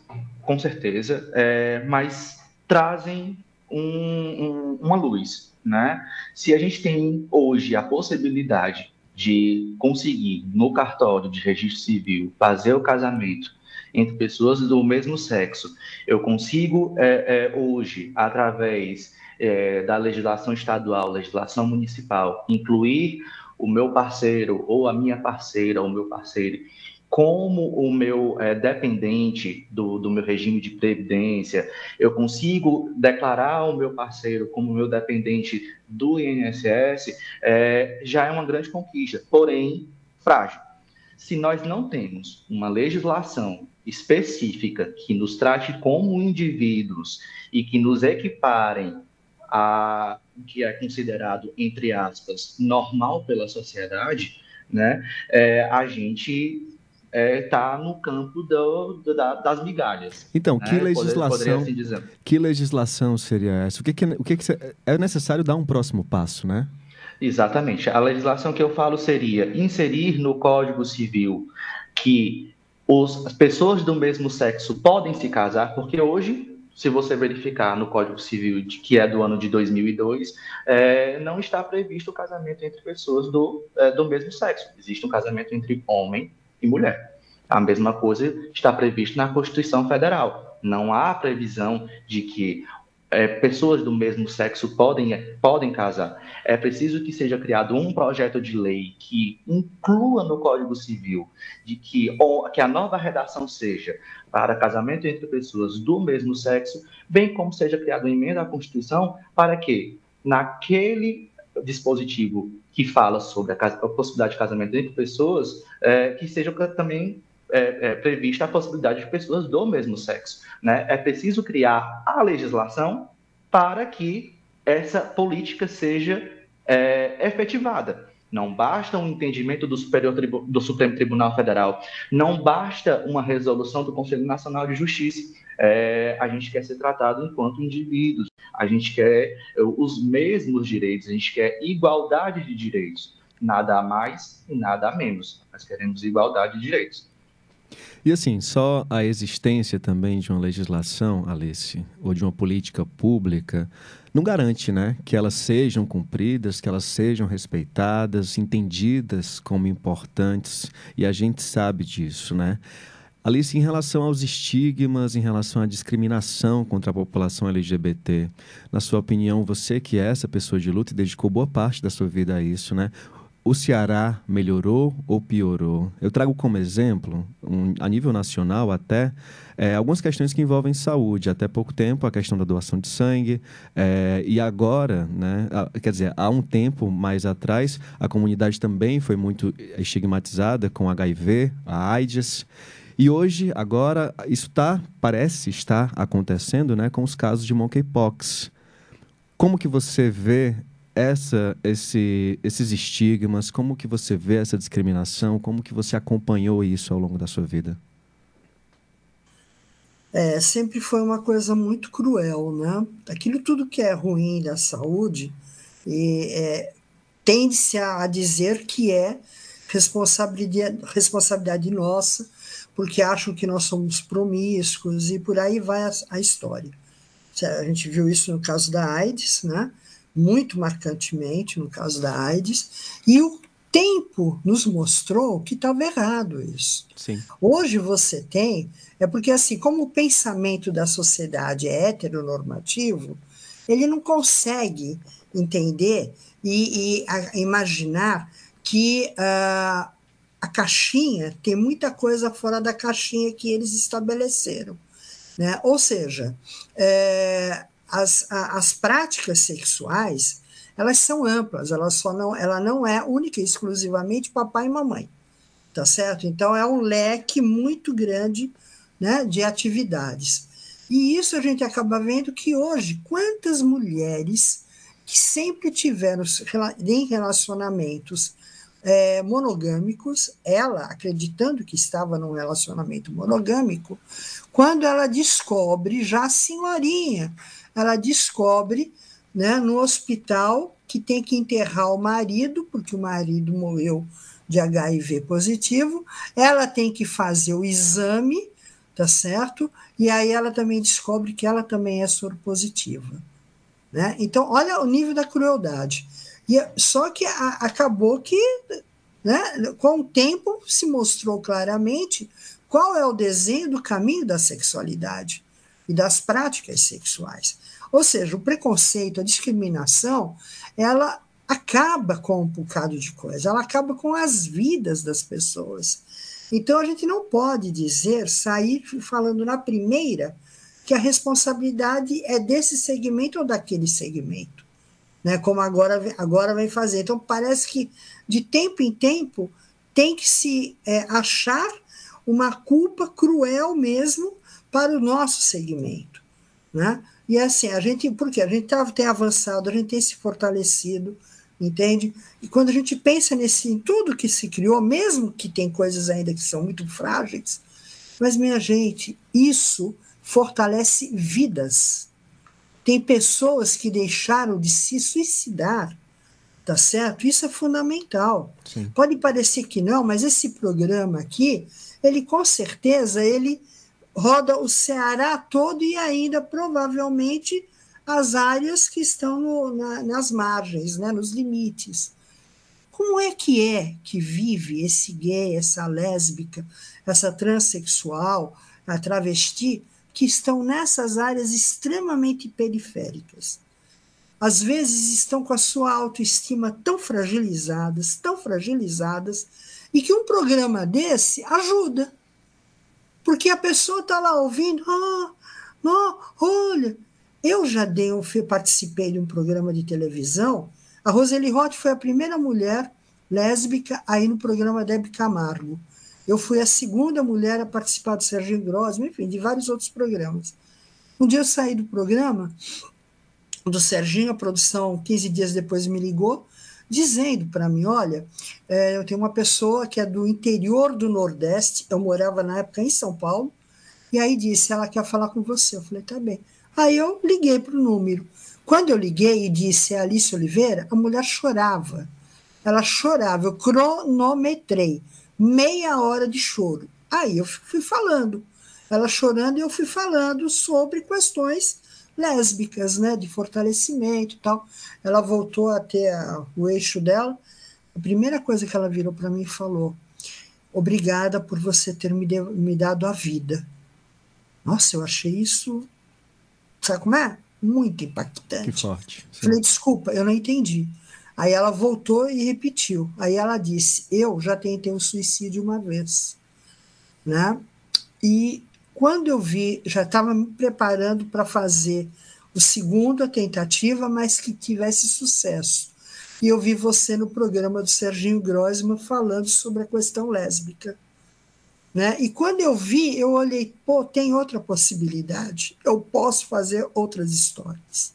com certeza, é, mas trazem um, um, uma luz. Né? Se a gente tem hoje a possibilidade de conseguir, no cartório de registro civil, fazer o casamento entre pessoas do mesmo sexo. Eu consigo, é, é, hoje, através é, da legislação estadual, legislação municipal, incluir o meu parceiro ou a minha parceira, ou meu parceiro, como o meu é, dependente do, do, meu regime de previdência, eu consigo declarar o meu parceiro como meu dependente do INSS, é, já é uma grande conquista, porém frágil. Se nós não temos uma legislação específica que nos trate como indivíduos e que nos equiparem a que é considerado entre aspas normal pela sociedade, né? É, a gente está é, tá no campo do, do, da, das migalhas. Então, né? que legislação? Assim que legislação seria essa? O que, que o que, que é necessário dar um próximo passo, né? Exatamente. A legislação que eu falo seria inserir no Código Civil que os, as pessoas do mesmo sexo podem se casar, porque hoje, se você verificar no Código Civil, que é do ano de 2002, é, não está previsto o casamento entre pessoas do, é, do mesmo sexo. Existe um casamento entre homem e mulher. A mesma coisa está previsto na Constituição Federal. Não há previsão de que é, pessoas do mesmo sexo podem, podem casar. É preciso que seja criado um projeto de lei que inclua no Código Civil de que, ou, que a nova redação seja para casamento entre pessoas do mesmo sexo, bem como seja criada uma emenda à Constituição para que, naquele dispositivo que fala sobre a, a possibilidade de casamento entre pessoas, é, que seja também é, é, prevista a possibilidade de pessoas do mesmo sexo. Né? É preciso criar a legislação para que essa política seja é, efetivada. Não basta um entendimento do, Superior do Supremo Tribunal Federal, não basta uma resolução do Conselho Nacional de Justiça. É, a gente quer ser tratado enquanto indivíduos, a gente quer os mesmos direitos, a gente quer igualdade de direitos. Nada a mais e nada a menos. Nós queremos igualdade de direitos. E assim, só a existência também de uma legislação, Alice, ou de uma política pública, não garante né, que elas sejam cumpridas, que elas sejam respeitadas, entendidas como importantes, e a gente sabe disso, né? Alice, em relação aos estigmas, em relação à discriminação contra a população LGBT, na sua opinião, você que é essa pessoa de luta e dedicou boa parte da sua vida a isso, né? O Ceará melhorou ou piorou? Eu trago como exemplo, um, a nível nacional até, é, algumas questões que envolvem saúde. Até pouco tempo, a questão da doação de sangue. É, e agora, né, quer dizer, há um tempo mais atrás, a comunidade também foi muito estigmatizada com HIV, a AIDS. E hoje, agora, isso tá, parece estar acontecendo né, com os casos de monkeypox. Como que você vê essa, esse, esses estigmas? Como que você vê essa discriminação? Como que você acompanhou isso ao longo da sua vida? É, sempre foi uma coisa muito cruel, né? Aquilo tudo que é ruim da saúde e, é, tende-se a dizer que é responsabilidade, responsabilidade nossa, porque acham que nós somos promíscuos e por aí vai a, a história. A gente viu isso no caso da AIDS, né? Muito marcantemente no caso da AIDS, e o tempo nos mostrou que estava errado isso. Sim. Hoje você tem, é porque assim, como o pensamento da sociedade é heteronormativo, ele não consegue entender e, e a, imaginar que uh, a caixinha tem muita coisa fora da caixinha que eles estabeleceram. Né? Ou seja, é, as, as práticas sexuais elas são amplas, elas só não, ela não é única e exclusivamente papai e mamãe, tá certo? Então é um leque muito grande né, de atividades. E isso a gente acaba vendo que hoje, quantas mulheres que sempre tiveram em relacionamentos é, monogâmicos, ela acreditando que estava num relacionamento monogâmico, quando ela descobre, já senhorinha, ela descobre né, no hospital que tem que enterrar o marido, porque o marido morreu de HIV positivo, ela tem que fazer o exame, tá certo? E aí ela também descobre que ela também é soropositiva. Né? Então, olha o nível da crueldade. E, só que a, acabou que, né, com o tempo, se mostrou claramente qual é o desenho do caminho da sexualidade e das práticas sexuais. Ou seja, o preconceito, a discriminação, ela acaba com um bocado de coisa, ela acaba com as vidas das pessoas. Então a gente não pode dizer, sair falando na primeira, que a responsabilidade é desse segmento ou daquele segmento né, como agora, agora vai fazer. Então, parece que de tempo em tempo tem que se é, achar uma culpa cruel mesmo para o nosso segmento. Né? E assim, a gente, porque a gente tá, tem avançado, a gente tem se fortalecido, entende? E quando a gente pensa nesse, em tudo que se criou, mesmo que tem coisas ainda que são muito frágeis, mas, minha gente, isso fortalece vidas. Tem pessoas que deixaram de se suicidar, tá certo? Isso é fundamental. Sim. Pode parecer que não, mas esse programa aqui, ele com certeza ele roda o Ceará todo e ainda provavelmente as áreas que estão no, na, nas margens, né, nos limites. Como é que é que vive esse gay, essa lésbica, essa transexual, a travesti, que estão nessas áreas extremamente periféricas. Às vezes estão com a sua autoestima tão fragilizadas, tão fragilizadas, e que um programa desse ajuda. Porque a pessoa está lá ouvindo, ah, oh, olha, eu já dei, eu participei de um programa de televisão, a Roseli Roth foi a primeira mulher lésbica aí no programa Deb Camargo. Eu fui a segunda mulher a participar do Serginho Grosma, enfim, de vários outros programas. Um dia eu saí do programa do Serginho, a produção, 15 dias depois, me ligou, dizendo para mim: Olha, é, eu tenho uma pessoa que é do interior do Nordeste, eu morava na época em São Paulo, e aí disse: Ela quer falar com você. Eu falei: Tá bem. Aí eu liguei para o número. Quando eu liguei e disse é Alice Oliveira, a mulher chorava. Ela chorava, eu cronometrei meia hora de choro. Aí eu fui falando, ela chorando e eu fui falando sobre questões lésbicas, né, de fortalecimento e tal. Ela voltou a ter a, o eixo dela. A primeira coisa que ela virou para mim e falou: Obrigada por você ter me, de, me dado a vida. Nossa, eu achei isso. Sabe como é? Muito impactante. Que forte. Sim. Falei, desculpa, eu não entendi. Aí ela voltou e repetiu. Aí ela disse: Eu já tentei um suicídio uma vez. Né? E quando eu vi, já estava me preparando para fazer o segundo a tentativa, mas que tivesse sucesso. E eu vi você no programa do Serginho Grossman falando sobre a questão lésbica. Né? E quando eu vi, eu olhei, pô, tem outra possibilidade, eu posso fazer outras histórias.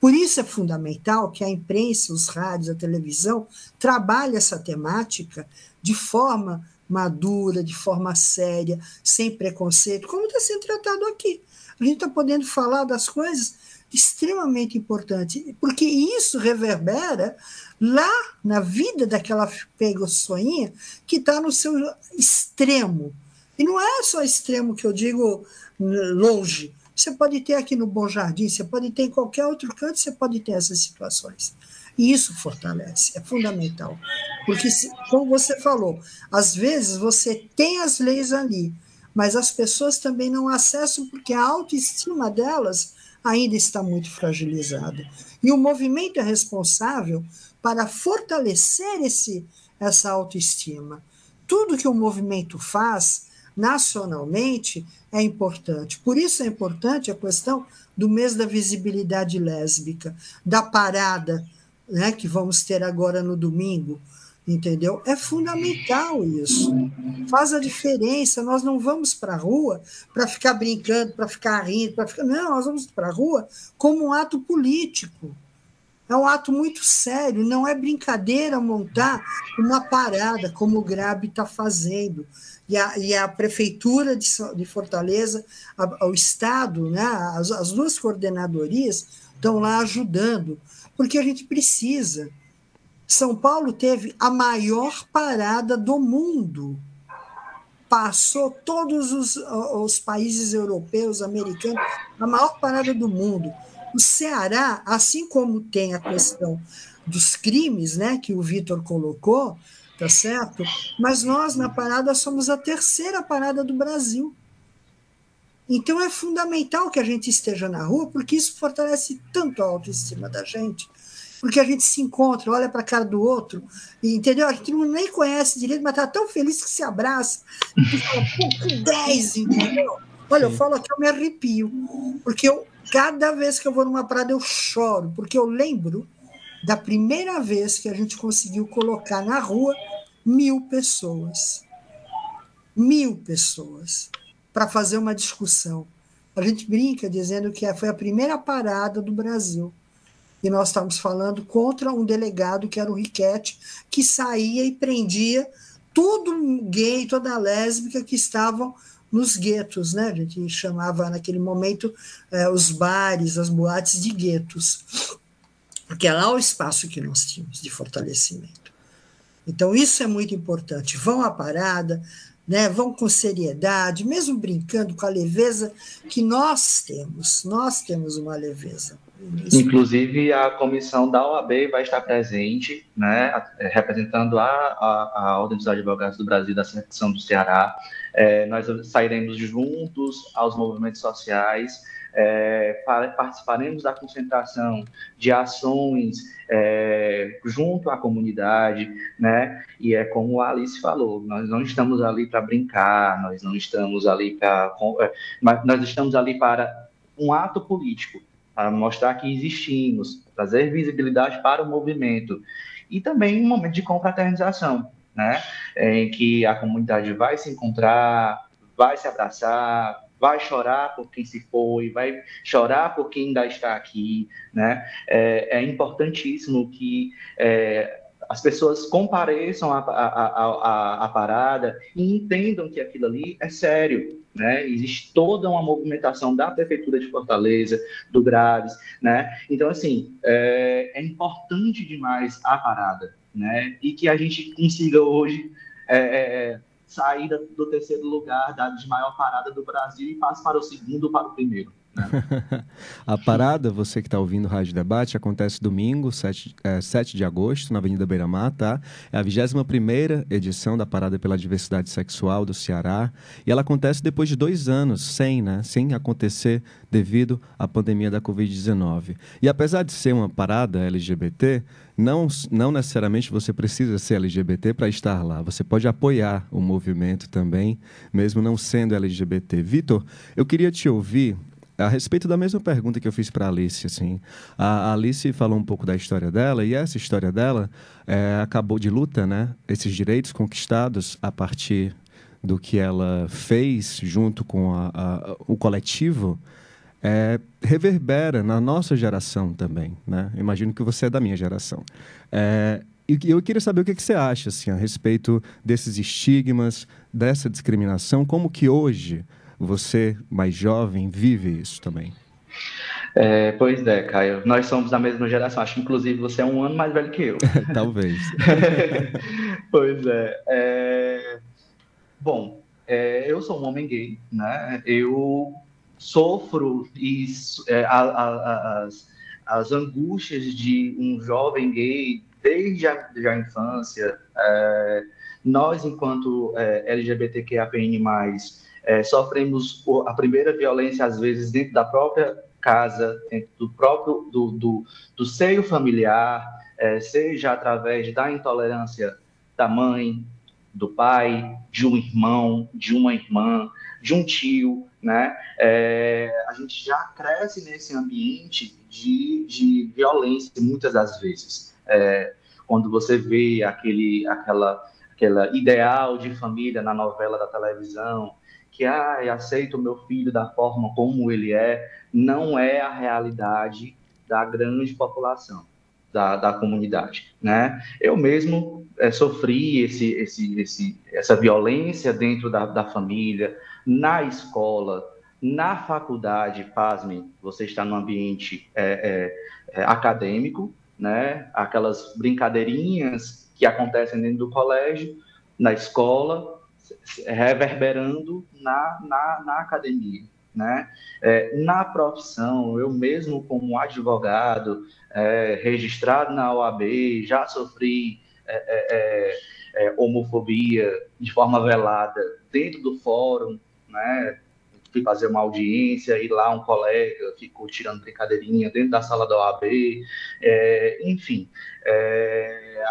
Por isso é fundamental que a imprensa, os rádios, a televisão trabalhem essa temática de forma madura, de forma séria, sem preconceito, como está sendo tratado aqui. A gente está podendo falar das coisas extremamente importantes, porque isso reverbera lá na vida daquela pegoçoinha que está no seu extremo. E não é só extremo que eu digo longe, você pode ter aqui no Bom Jardim, você pode ter em qualquer outro canto, você pode ter essas situações. Isso fortalece, é fundamental. Porque, como você falou, às vezes você tem as leis ali, mas as pessoas também não acessam porque a autoestima delas ainda está muito fragilizada. E o movimento é responsável para fortalecer esse, essa autoestima. Tudo que o movimento faz nacionalmente é importante. Por isso é importante a questão do mês da visibilidade lésbica, da parada né, que vamos ter agora no domingo, entendeu? É fundamental isso. Faz a diferença. Nós não vamos para a rua para ficar brincando, para ficar rindo, para ficar. Não, nós vamos para a rua como um ato político. É um ato muito sério, não é brincadeira montar uma parada como o Grab está fazendo. E a, e a Prefeitura de, de Fortaleza, a, o Estado, né, as, as duas coordenadorias estão lá ajudando, porque a gente precisa. São Paulo teve a maior parada do mundo. Passou todos os, os países europeus, americanos, a maior parada do mundo. O Ceará, assim como tem a questão dos crimes, né, que o Vitor colocou, tá certo? Mas nós na parada somos a terceira parada do Brasil. Então é fundamental que a gente esteja na rua, porque isso fortalece tanto a autoestima da gente, porque a gente se encontra, olha para a cara do outro, e, entendeu? A gente não nem conhece direito, mas está tão feliz que se abraça, e fala, pô, que 10, entendeu? Olha, eu falo aqui, eu me arrepio, porque eu, Cada vez que eu vou numa parada, eu choro, porque eu lembro da primeira vez que a gente conseguiu colocar na rua mil pessoas. Mil pessoas para fazer uma discussão. A gente brinca dizendo que foi a primeira parada do Brasil. E nós estávamos falando contra um delegado que era o Riquete, que saía e prendia todo gay, toda lésbica que estavam nos guetos, né? A gente chamava naquele momento é, os bares, as boates de guetos, porque é lá o espaço que nós tínhamos de fortalecimento. Então, isso é muito importante. Vão à parada, né, vão com seriedade, mesmo brincando com a leveza que nós temos. Nós temos uma leveza. Inclusive, a comissão da OAB vai estar presente, né, representando a, a, a Ordem dos Advogados do Brasil da secção do Ceará, é, nós sairemos juntos aos movimentos sociais, é, participaremos da concentração de ações é, junto à comunidade, né? E é como a Alice falou, nós não estamos ali para brincar, nós não estamos ali para, é, nós estamos ali para um ato político, para mostrar que existimos, trazer visibilidade para o movimento e também um momento de confraternização, né? Em que a comunidade vai se encontrar, vai se abraçar, vai chorar por quem se foi, vai chorar por quem ainda está aqui, né? É, é importantíssimo que é, as pessoas compareçam à, parada e entendam que aquilo ali é sério, né? Existe toda uma movimentação da Prefeitura de Fortaleza, do Graves, né? Então, assim, é, é importante demais a parada, né? E que a gente consiga hoje é, é, sair do terceiro lugar da maior parada do Brasil e passe para o segundo para o primeiro. a parada, você que está ouvindo o Rádio Debate, acontece domingo, 7, é, 7 de agosto, na Avenida Beira Mar, tá? É a 21 edição da Parada pela Diversidade Sexual do Ceará. E ela acontece depois de dois anos, sem, né? Sem acontecer devido à pandemia da Covid-19. E apesar de ser uma parada LGBT, não, não necessariamente você precisa ser LGBT para estar lá. Você pode apoiar o movimento também, mesmo não sendo LGBT. Vitor, eu queria te ouvir a respeito da mesma pergunta que eu fiz para Alice, assim, a Alice falou um pouco da história dela e essa história dela é, acabou de luta, né? Esses direitos conquistados a partir do que ela fez junto com a, a, o coletivo é, reverbera na nossa geração também, né? Imagino que você é da minha geração. É, e eu queria saber o que, que você acha assim, a respeito desses estigmas, dessa discriminação, como que hoje você, mais jovem, vive isso também? É, pois é, Caio. Nós somos da mesma geração. Acho que, inclusive, você é um ano mais velho que eu. Talvez. pois é. é... Bom, é, eu sou um homem gay, né? Eu sofro e, é, a, a, as, as angústias de um jovem gay desde a, desde a infância. É, nós, enquanto é, LGBTQAPN+, é, sofremos a primeira violência, às vezes, dentro da própria casa, dentro do próprio do, do, do seio familiar, é, seja através da intolerância da mãe, do pai, de um irmão, de uma irmã, de um tio, né? É, a gente já cresce nesse ambiente de, de violência muitas das vezes. É, quando você vê aquele, aquela, aquela ideal de família na novela da televisão, que ah, aceito o meu filho da forma como ele é, não é a realidade da grande população. da, da comunidade, né? Eu mesmo é, sofri esse, esse, esse, essa violência dentro da, da família, na escola, na faculdade, pasmem, você está no ambiente é, é, acadêmico, né? Aquelas brincadeirinhas que acontecem dentro do colégio, na escola, reverberando na, na, na academia. Né? É, na profissão, eu mesmo como advogado, é, registrado na OAB, já sofri é, é, é, é, homofobia de forma velada dentro do fórum, né? fui fazer uma audiência e lá um colega ficou tirando brincadeirinha dentro da sala da OAB, enfim,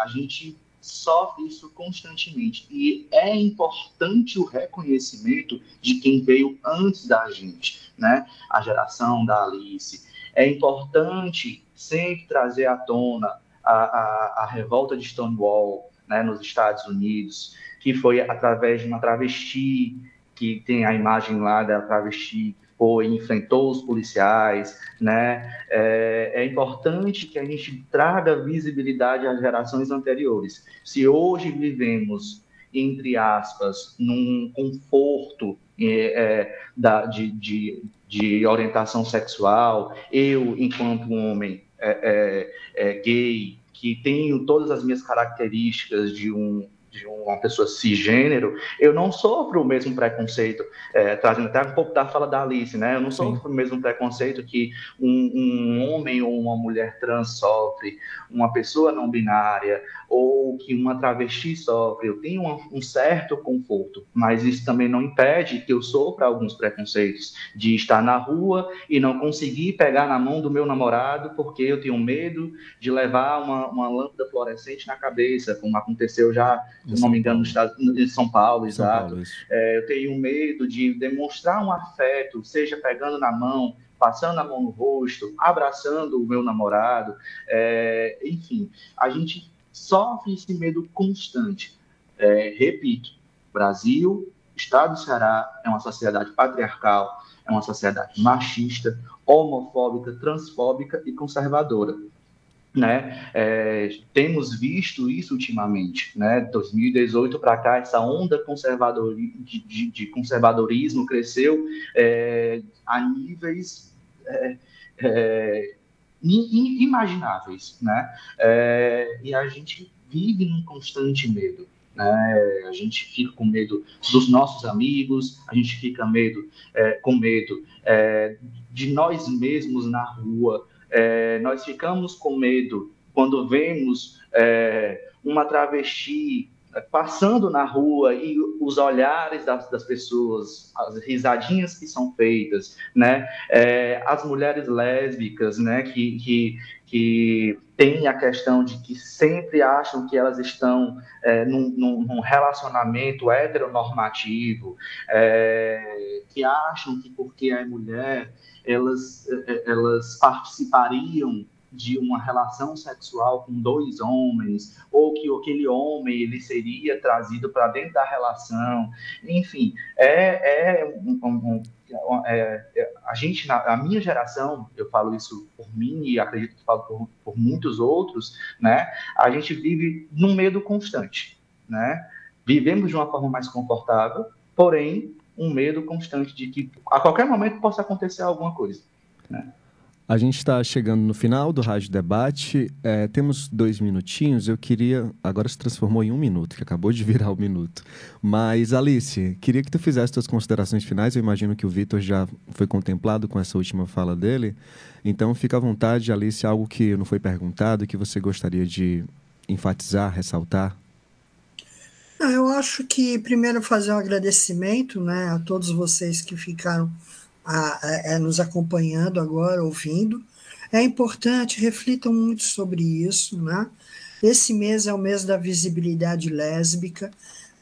a gente sofre isso constantemente. E é importante o reconhecimento de quem veio antes da gente, né? A geração da Alice. É importante sempre trazer à tona a, a, a revolta de Stonewall, né, nos Estados Unidos, que foi através de uma travesti, que tem a imagem lá da travesti foi, enfrentou os policiais, né? É, é, importante que a gente traga visibilidade às gerações anteriores. Se hoje vivemos, entre aspas, num conforto é, é, da, de, de, de, orientação sexual, eu, enquanto homem é, é, é, gay, que tenho todas as minhas características de um de uma pessoa cisgênero, eu não sofro o mesmo preconceito, é, trazendo até um pouco da fala da Alice, né? Eu não sofro Sim. o mesmo preconceito que um, um, homem ou uma mulher trans sofre, uma pessoa não binária, ou que uma travesti sofre. Eu tenho um, um certo conforto, mas isso também não impede que eu sofra alguns preconceitos de estar na rua e não conseguir pegar na mão do meu namorado porque eu tenho medo de levar uma, uma lâmpada fluorescente na cabeça, como aconteceu já se não me engano, no estado de São Paulo, São exato. Paulo, é, eu tenho medo de demonstrar um afeto, seja pegando na mão, passando a mão no rosto, abraçando o meu namorado, é, enfim, a gente sofre esse medo constante. É, repito, Brasil, Estado do Ceará é uma sociedade patriarcal, é uma sociedade machista, homofóbica, transfóbica e conservadora né? É, temos visto isso ultimamente, né? 2018 para cá, essa onda de, de, de conservadorismo cresceu é, a níveis é, é inimagináveis, né? É, e a gente vive num constante medo. Né? A gente fica com medo dos nossos amigos, a gente fica medo, é, com medo de nós mesmos na rua, é, nós ficamos com medo quando vemos é, uma travesti é, passando na rua e os olhares das, das pessoas, as risadinhas que são feitas, né? É, as mulheres lésbicas, né? Que, que, que tem a questão de que sempre acham que elas estão é, num, num, relacionamento heteronormativo, é, que acham que porque é mulher elas, eh, elas participariam de uma relação sexual com dois homens, ou que aquele homem ele seria trazido para dentro da relação, enfim, é, é, um, um, é, é a gente, na, a minha geração, eu falo isso por mim e acredito que falo por, por muitos outros, né? A gente vive num medo constante, né? Vivemos de uma forma mais confortável, porém um medo constante de que a qualquer momento possa acontecer alguma coisa. Né? A gente está chegando no final do Rádio Debate. É, temos dois minutinhos. Eu queria. Agora se transformou em um minuto, que acabou de virar um minuto. Mas, Alice, queria que tu fizesse suas considerações finais. Eu imagino que o Vitor já foi contemplado com essa última fala dele. Então, fica à vontade, Alice, algo que não foi perguntado, que você gostaria de enfatizar, ressaltar. Eu acho que primeiro fazer um agradecimento né, a todos vocês que ficaram a, a, a nos acompanhando agora, ouvindo. É importante, reflitam muito sobre isso. Né? Esse mês é o mês da visibilidade lésbica,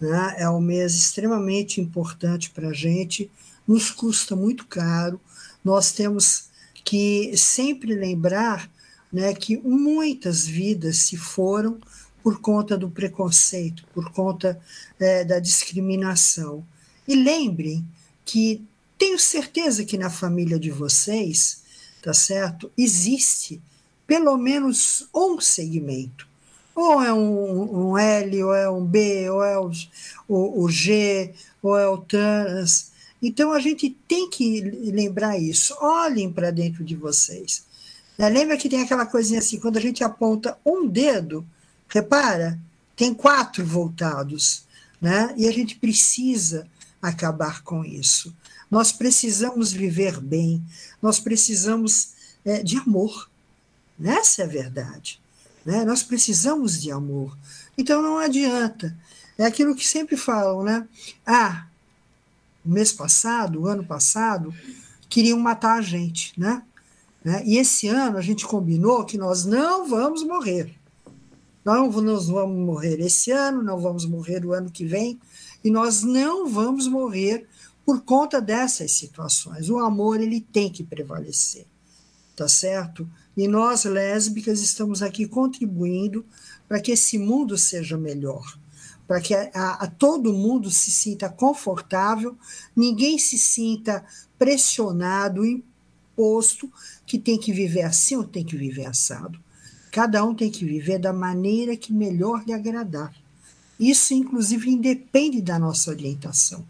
né? é um mês extremamente importante para a gente, nos custa muito caro. Nós temos que sempre lembrar né, que muitas vidas se foram por conta do preconceito, por conta é, da discriminação. E lembrem que tenho certeza que na família de vocês, tá certo, existe pelo menos um segmento. Ou é um, um L, ou é um B, ou é o, o, o G, ou é o trans. Então a gente tem que lembrar isso. Olhem para dentro de vocês. Né? Lembra que tem aquela coisinha assim, quando a gente aponta um dedo, repara, tem quatro voltados. Né? E a gente precisa acabar com isso. Nós precisamos viver bem, nós precisamos é, de amor. Essa é a verdade. Né? Nós precisamos de amor. Então não adianta. É aquilo que sempre falam, né? Ah, o mês passado, o ano passado, queriam matar a gente, né? né? E esse ano a gente combinou que nós não vamos morrer. Não nós vamos morrer esse ano, não vamos morrer o ano que vem, e nós não vamos morrer por conta dessas situações. O amor ele tem que prevalecer, tá certo? E nós lésbicas estamos aqui contribuindo para que esse mundo seja melhor, para que a, a, todo mundo se sinta confortável, ninguém se sinta pressionado, imposto que tem que viver assim ou tem que viver assado. Cada um tem que viver da maneira que melhor lhe agradar. Isso, inclusive, independe da nossa orientação,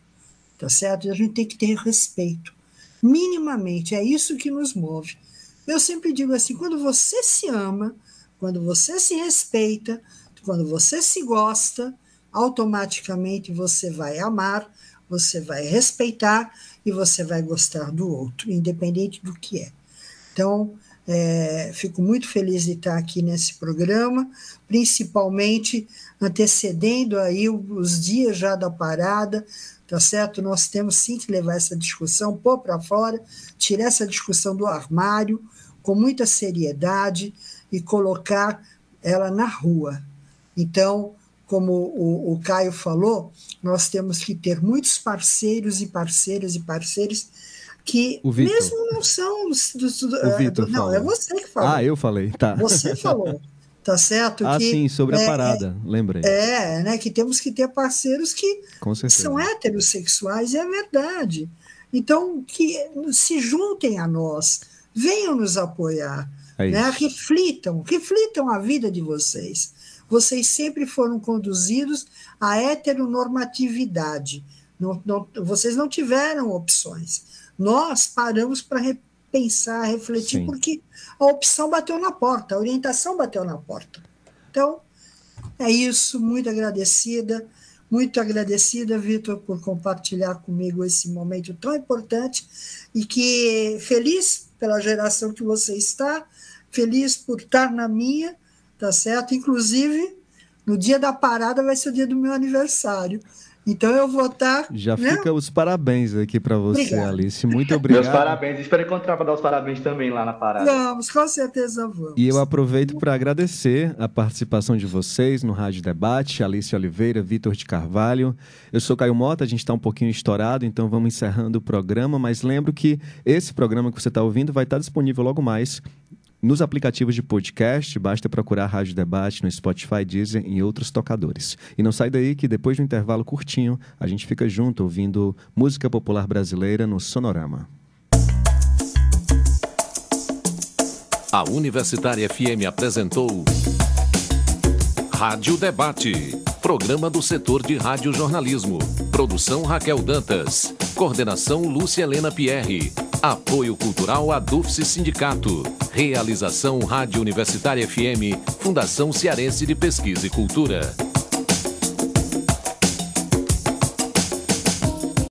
tá certo? E a gente tem que ter respeito. Minimamente, é isso que nos move. Eu sempre digo assim: quando você se ama, quando você se respeita, quando você se gosta, automaticamente você vai amar, você vai respeitar e você vai gostar do outro, independente do que é. Então, é, fico muito feliz de estar aqui nesse programa, principalmente antecedendo aí os dias já da parada, tá certo? Nós temos sim que levar essa discussão, pôr para fora, tirar essa discussão do armário com muita seriedade e colocar ela na rua. Então, como o, o Caio falou, nós temos que ter muitos parceiros e parceiras e parceiros que mesmo não são do, do, o Vitor não falou. é você que falou ah eu falei tá você falou tá certo? Ah que, sim sobre é, a parada é, lembrei. É né que temos que ter parceiros que são heterossexuais é verdade. Então que se juntem a nós venham nos apoiar é né reflitam reflitam a vida de vocês. Vocês sempre foram conduzidos à heteronormatividade. Não, não, vocês não tiveram opções. Nós paramos para repensar, refletir, Sim. porque a opção bateu na porta, a orientação bateu na porta. Então, é isso, muito agradecida, muito agradecida, Vitor, por compartilhar comigo esse momento tão importante e que feliz pela geração que você está, feliz por estar na minha, tá certo? Inclusive, no dia da parada vai ser o dia do meu aniversário. Então eu vou estar. Tá, Já né? fica os parabéns aqui para você, Obrigada. Alice. Muito obrigado. Meus parabéns. Espero encontrar para dar os parabéns também lá na parada. Vamos, com certeza vamos. E eu aproveito para agradecer a participação de vocês no Rádio Debate, Alice Oliveira, Vitor de Carvalho. Eu sou Caio Mota, a gente está um pouquinho estourado, então vamos encerrando o programa, mas lembro que esse programa que você está ouvindo vai estar disponível logo mais nos aplicativos de podcast, basta procurar Rádio Debate no Spotify, Deezer e outros tocadores. E não sai daí que depois do intervalo curtinho, a gente fica junto ouvindo música popular brasileira no Sonorama. A Universitária FM apresentou Rádio Debate, programa do setor de radiojornalismo. Produção Raquel Dantas. Coordenação Lúcia Helena Pierre. Apoio Cultural Adufse Sindicato. Realização Rádio Universitária FM. Fundação Cearense de Pesquisa e Cultura.